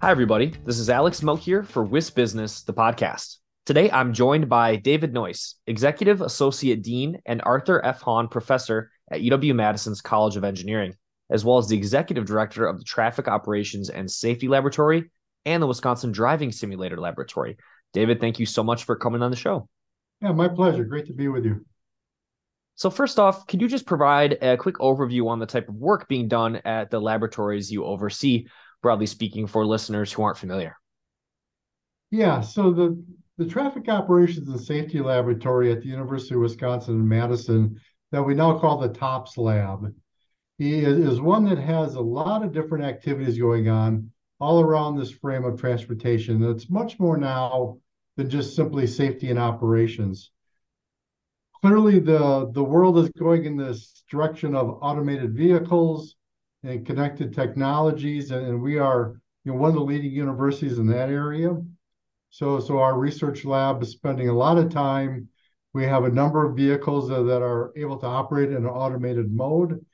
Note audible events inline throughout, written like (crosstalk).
Hi, everybody. This is Alex Moak here for WisBusiness, the podcast. Today, I'm joined by David Noyce, Executive Associate Dean and Arthur F. Hawnn Professor at UW Madison's College of Engineering, as well as the Executive Director of the Traffic Operations and Safety Laboratory and the Wisconsin Driving Simulator Laboratory. David, thank you so much for coming on the show. Yeah, my pleasure. Great to be with you. So, first off, could you just provide a quick overview on the type of work being done at the laboratories you oversee? Broadly speaking, for listeners who aren't familiar? Yeah, so the the Traffic Operations and Safety Laboratory at the University of Wisconsin in Madison, that we now call the TOPS Lab, is one that has a lot of different activities going on all around this frame of transportation. It's much more now than just simply safety and operations. Clearly, the, the world is going in this direction of automated vehicles, and connected technologies, and we are you know, one of the leading universities in that area. So, so our research lab is spending a lot of time. We have a number of vehicles that, that are able to operate in an automated mode,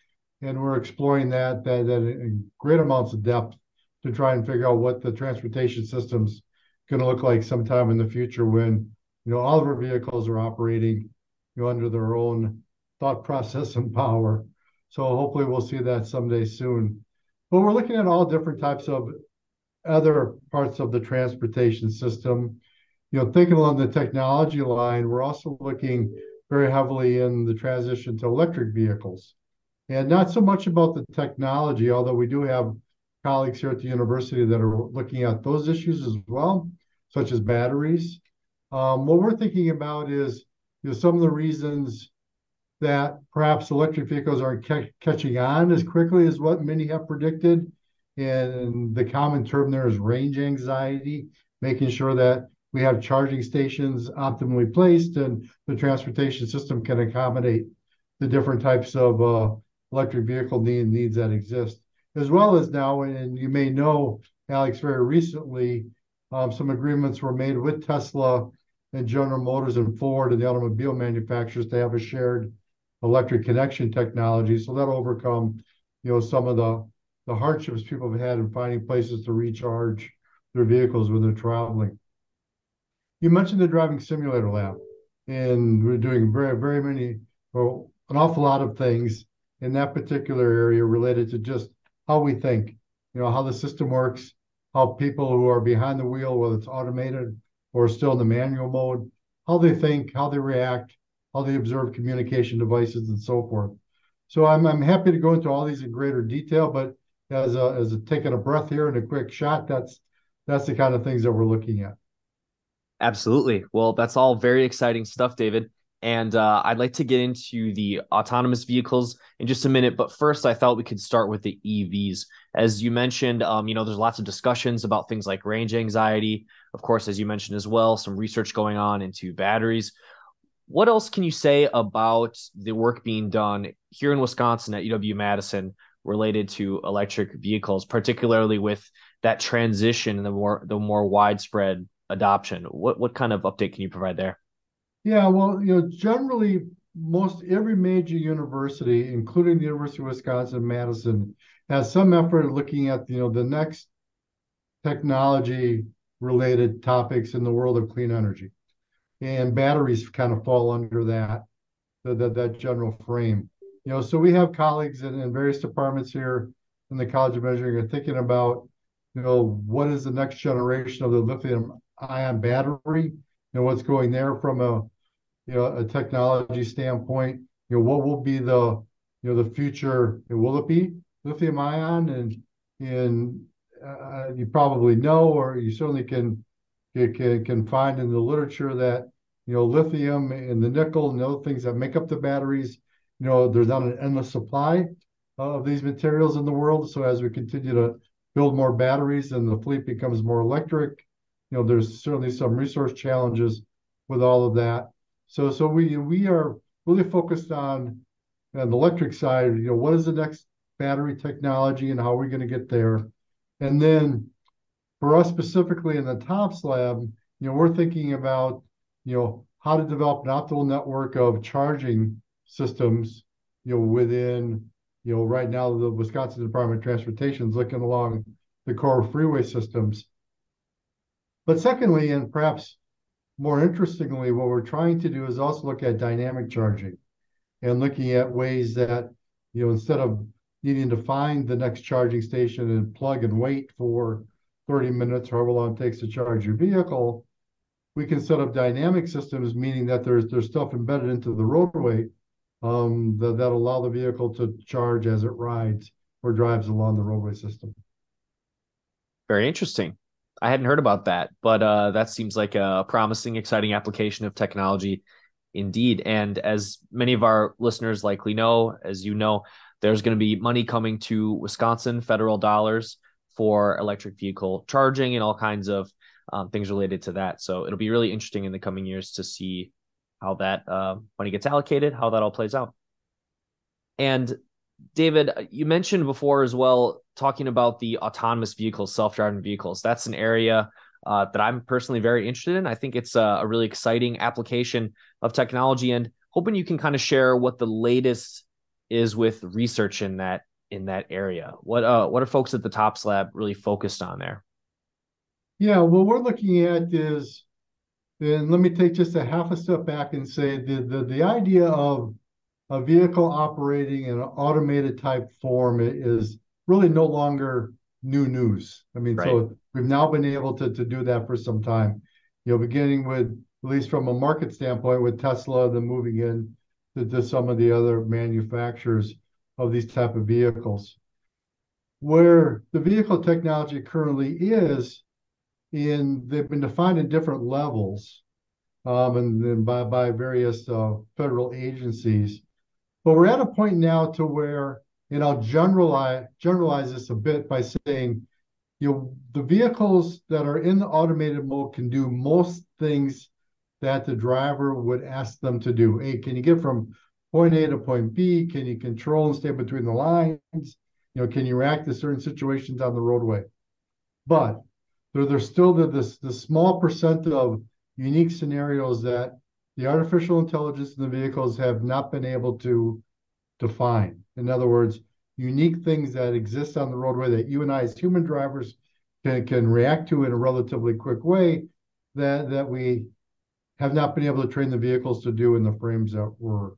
and we're exploring that, that, that in great amounts of depth to try and figure out what the transportation system's going to look like sometime in the future when you know all of our vehicles are operating you know under their own thought process and power. So hopefully we'll see that someday soon. But we're looking at all different types of other parts of the transportation system. You know, thinking along the technology line, we're also looking very heavily in the transition to electric vehicles. And not so much about the technology, although we do have colleagues here at the university that are looking at those issues as well, such as batteries. Um, what we're thinking about is you know, some of the reasons that perhaps electric vehicles aren't ca- catching on as quickly as what many have predicted. And the common term there is range anxiety, making sure that we have charging stations optimally placed and the transportation system can accommodate the different types of uh, electric vehicle need, needs that exist. As well as now, and you may know, Alex, very recently, um, some agreements were made with Tesla and General Motors and Ford and the automobile manufacturers to have a shared electric connection technology. So that'll overcome, you know, some of the the hardships people have had in finding places to recharge their vehicles when they're traveling. You mentioned the driving simulator lab, and we're doing very, very many, well, an awful lot of things in that particular area related to just how we think, you know, how the system works, how people who are behind the wheel, whether it's automated or still in the manual mode, how they think, how they react, how they observe communication devices and so forth. So I'm, I'm happy to go into all these in greater detail, but as a, as a taking a breath here and a quick shot, that's that's the kind of things that we're looking at. Absolutely. Well, that's all very exciting stuff, David. And uh, I'd like to get into the autonomous vehicles in just a minute. But first, I thought we could start with the EVs. As you mentioned, um, you know, there's lots of discussions about things like range anxiety. Of course, as you mentioned as well, some research going on into batteries. What else can you say about the work being done here in Wisconsin at UW Madison related to electric vehicles, particularly with that transition and the more the more widespread adoption? What what kind of update can you provide there? Yeah, well, you know, generally most every major university, including the University of Wisconsin Madison, has some effort looking at you know the next technology related topics in the world of clean energy and batteries kind of fall under that that that general frame. You know, so we have colleagues in, in various departments here in the College of Engineering are thinking about, you know, what is the next generation of the lithium ion battery and what's going there from a you know a technology standpoint. You know, what will be the you know the future? Will it be lithium ion? And and uh, you probably know, or you certainly can can can find in the literature that you know, lithium and the nickel and the other things that make up the batteries. You know, there's not an endless supply of these materials in the world. So as we continue to build more batteries and the fleet becomes more electric, you know, there's certainly some resource challenges with all of that. So so we we are really focused on on the electric side, you know, what is the next battery technology and how are we going to get there? And then for us specifically in the TOPS lab, you know, we're thinking about, you know, how to develop an optimal network of charging systems, you know, within, you know, right now the Wisconsin Department of Transportation is looking along the core freeway systems. But secondly, and perhaps more interestingly, what we're trying to do is also look at dynamic charging and looking at ways that, you know, instead of needing to find the next charging station and plug and wait for 30 minutes, however long it takes to charge your vehicle, we can set up dynamic systems, meaning that there's there's stuff embedded into the roadway um, that, that allow the vehicle to charge as it rides or drives along the roadway system. Very interesting. I hadn't heard about that, but uh, that seems like a promising, exciting application of technology indeed. And as many of our listeners likely know, as you know, there's going to be money coming to Wisconsin, federal dollars for electric vehicle charging and all kinds of um, things related to that. So it'll be really interesting in the coming years to see how that uh, money gets allocated, how that all plays out. And David, you mentioned before as well, talking about the autonomous vehicles, self driving vehicles. That's an area uh, that I'm personally very interested in. I think it's a, a, really exciting application of technology, and hoping you can kind of share what the latest is with research in that in that area. What uh, what are folks at the TOPS Lab really focused on there? Yeah, what we're looking at is, and let me take just a half a step back and say the the, the idea of a vehicle operating in an automated type form is really no longer new news. I mean, right. so we've now been able to, to do that for some time, you know, beginning with, at least from a market standpoint, with Tesla, then moving in to, to some of the other manufacturers of these type of vehicles. Where the vehicle technology currently is in, they've been defined in different levels um, and then by, by various uh, federal agencies. But we're at a point now to where, and I'll generalize generalize this a bit by saying, you know, the vehicles that are in the automated mode can do most things that the driver would ask them to do. Hey, can you get from point A to point B? Can you control and stay between the lines? You know, can you react to certain situations on the roadway? But there, there's still the, this, the small percent of unique scenarios that the artificial intelligence in the vehicles have not been able to define. In other words, unique things that exist on the roadway that you and I, as human drivers, can, can react to in a relatively quick way that, that we have not been able to train the vehicles to do in the frames that we're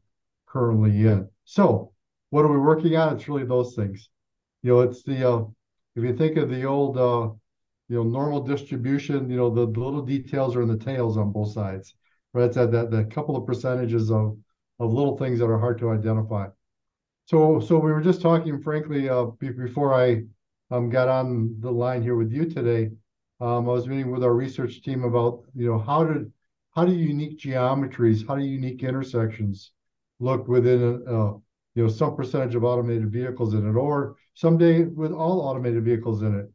currently in. So, what are we working on? It's really those things. You know, it's the uh, if you think of the old uh, you know normal distribution, you know the, the little details are in the tails on both sides right? That that the couple of percentages of of little things that are hard to identify. So so we were just talking, frankly, uh, before I um, got on the line here with you today. Um, I was meeting with our research team about you know how did how do unique geometries, how do unique intersections look within a, a you know some percentage of automated vehicles in it, or someday with all automated vehicles in it.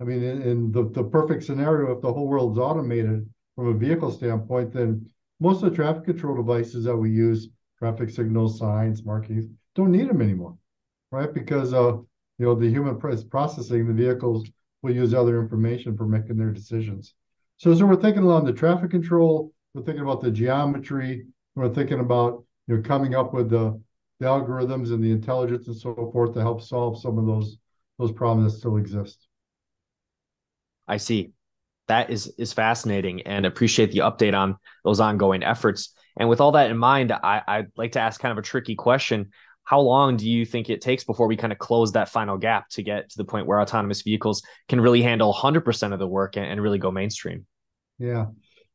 I mean, in, in the, the perfect scenario, if the whole world's automated from a vehicle standpoint, then most of the traffic control devices that we use, traffic signals, signs, markings, don't need them anymore, right? Because uh, you know the human processing, the vehicles will use other information for making their decisions. So, so we're thinking along the traffic control, we're thinking about the geometry, we're thinking about you know coming up with the the algorithms and the intelligence and so forth to help solve some of those those problems that still exist. I see that is is fascinating and appreciate the update on those ongoing efforts. And with all that in mind, I, I'd like to ask kind of a tricky question. How long do you think it takes before we kind of close that final gap to get to the point where autonomous vehicles can really handle 100% of the work and, and really go mainstream? Yeah,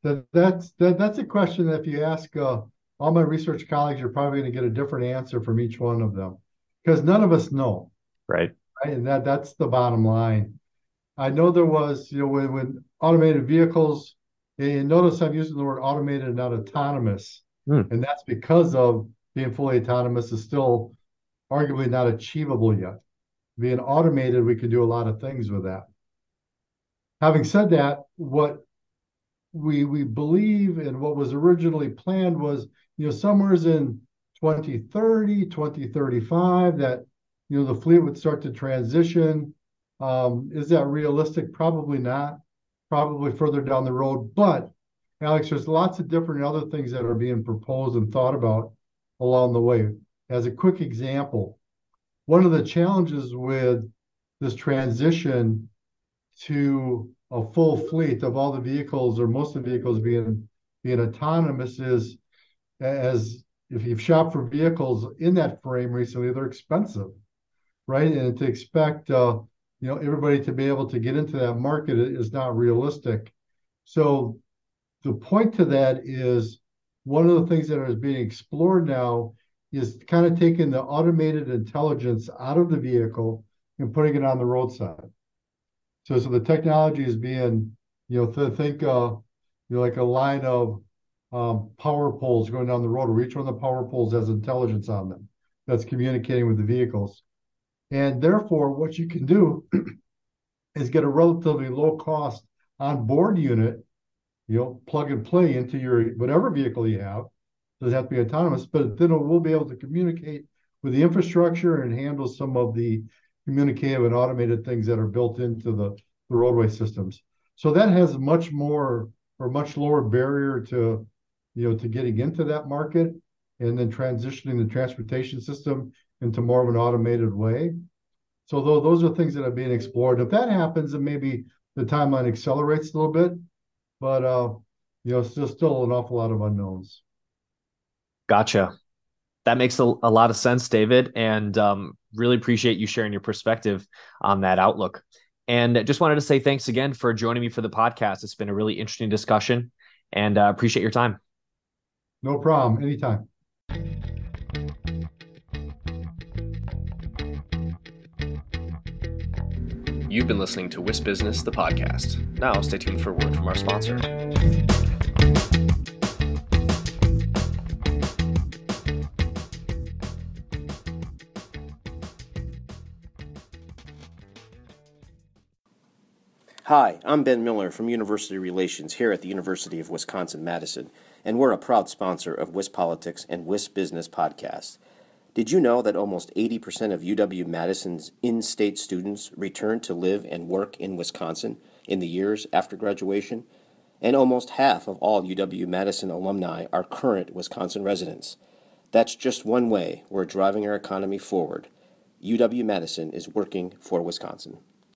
that, that's that, that's a question that if you ask uh, all my research colleagues, you're probably going to get a different answer from each one of them because none of us know. Right. Right. And that that's the bottom line. I know there was, you know, when, when automated vehicles, and notice I'm using the word automated and not autonomous. Mm. And that's because of being fully autonomous is still arguably not achievable yet. Being automated, we can do a lot of things with that. Having said that, what we we believe and what was originally planned was you know somewhere's in 2030 2035 that you know the fleet would start to transition. Um, is that realistic? Probably not. Probably further down the road. But alex there's lots of different other things that are being proposed and thought about along the way. As a quick example one of the challenges with this transition to a full fleet of all the vehicles or most of the vehicles being being autonomous is as if you've shopped for vehicles in that frame recently, they're expensive, right? And to expect uh, you know everybody to be able to get into that market is not realistic. So the point to that is one of the things that is being explored now is kind of taking the automated intelligence out of the vehicle and putting it on the roadside. So, so the technology is being, you know, th- think, uh, you know, like a line of um, power poles going down the road, or each one of the power poles has intelligence on them that's communicating with the vehicles. And therefore, what you can do (clears throat) is get a relatively low cost on board unit, you know, plug and play into your whatever vehicle you have. Doesn't have to be autonomous, but then it will be able to communicate with the infrastructure and handle some of the communicative and automated things that are built into the, the roadway systems. So that has much more or much lower barrier to, you know, to getting into that market and then transitioning the transportation system into more of an automated way. So though those are things that are being explored. If that happens, then maybe the timeline accelerates a little bit, but uh, you know, there's still an awful lot of unknowns. Gotcha. That makes a, a lot of sense, David. And um, really appreciate you sharing your perspective on that outlook. And just wanted to say thanks again for joining me for the podcast. It's been a really interesting discussion and uh, appreciate your time. No problem. Anytime. You've been listening to WisBusiness, the podcast. Now stay tuned for a word from our sponsor. Hi, I'm Ben Miller from University Relations here at the University of Wisconsin Madison, and we're a proud sponsor of WisPolitics and WisBusiness Podcast. Did you know that almost 80% of UW Madison's in state students return to live and work in Wisconsin in the years after graduation? And almost half of all UW Madison alumni are current Wisconsin residents. That's just one way we're driving our economy forward. UW Madison is working for Wisconsin.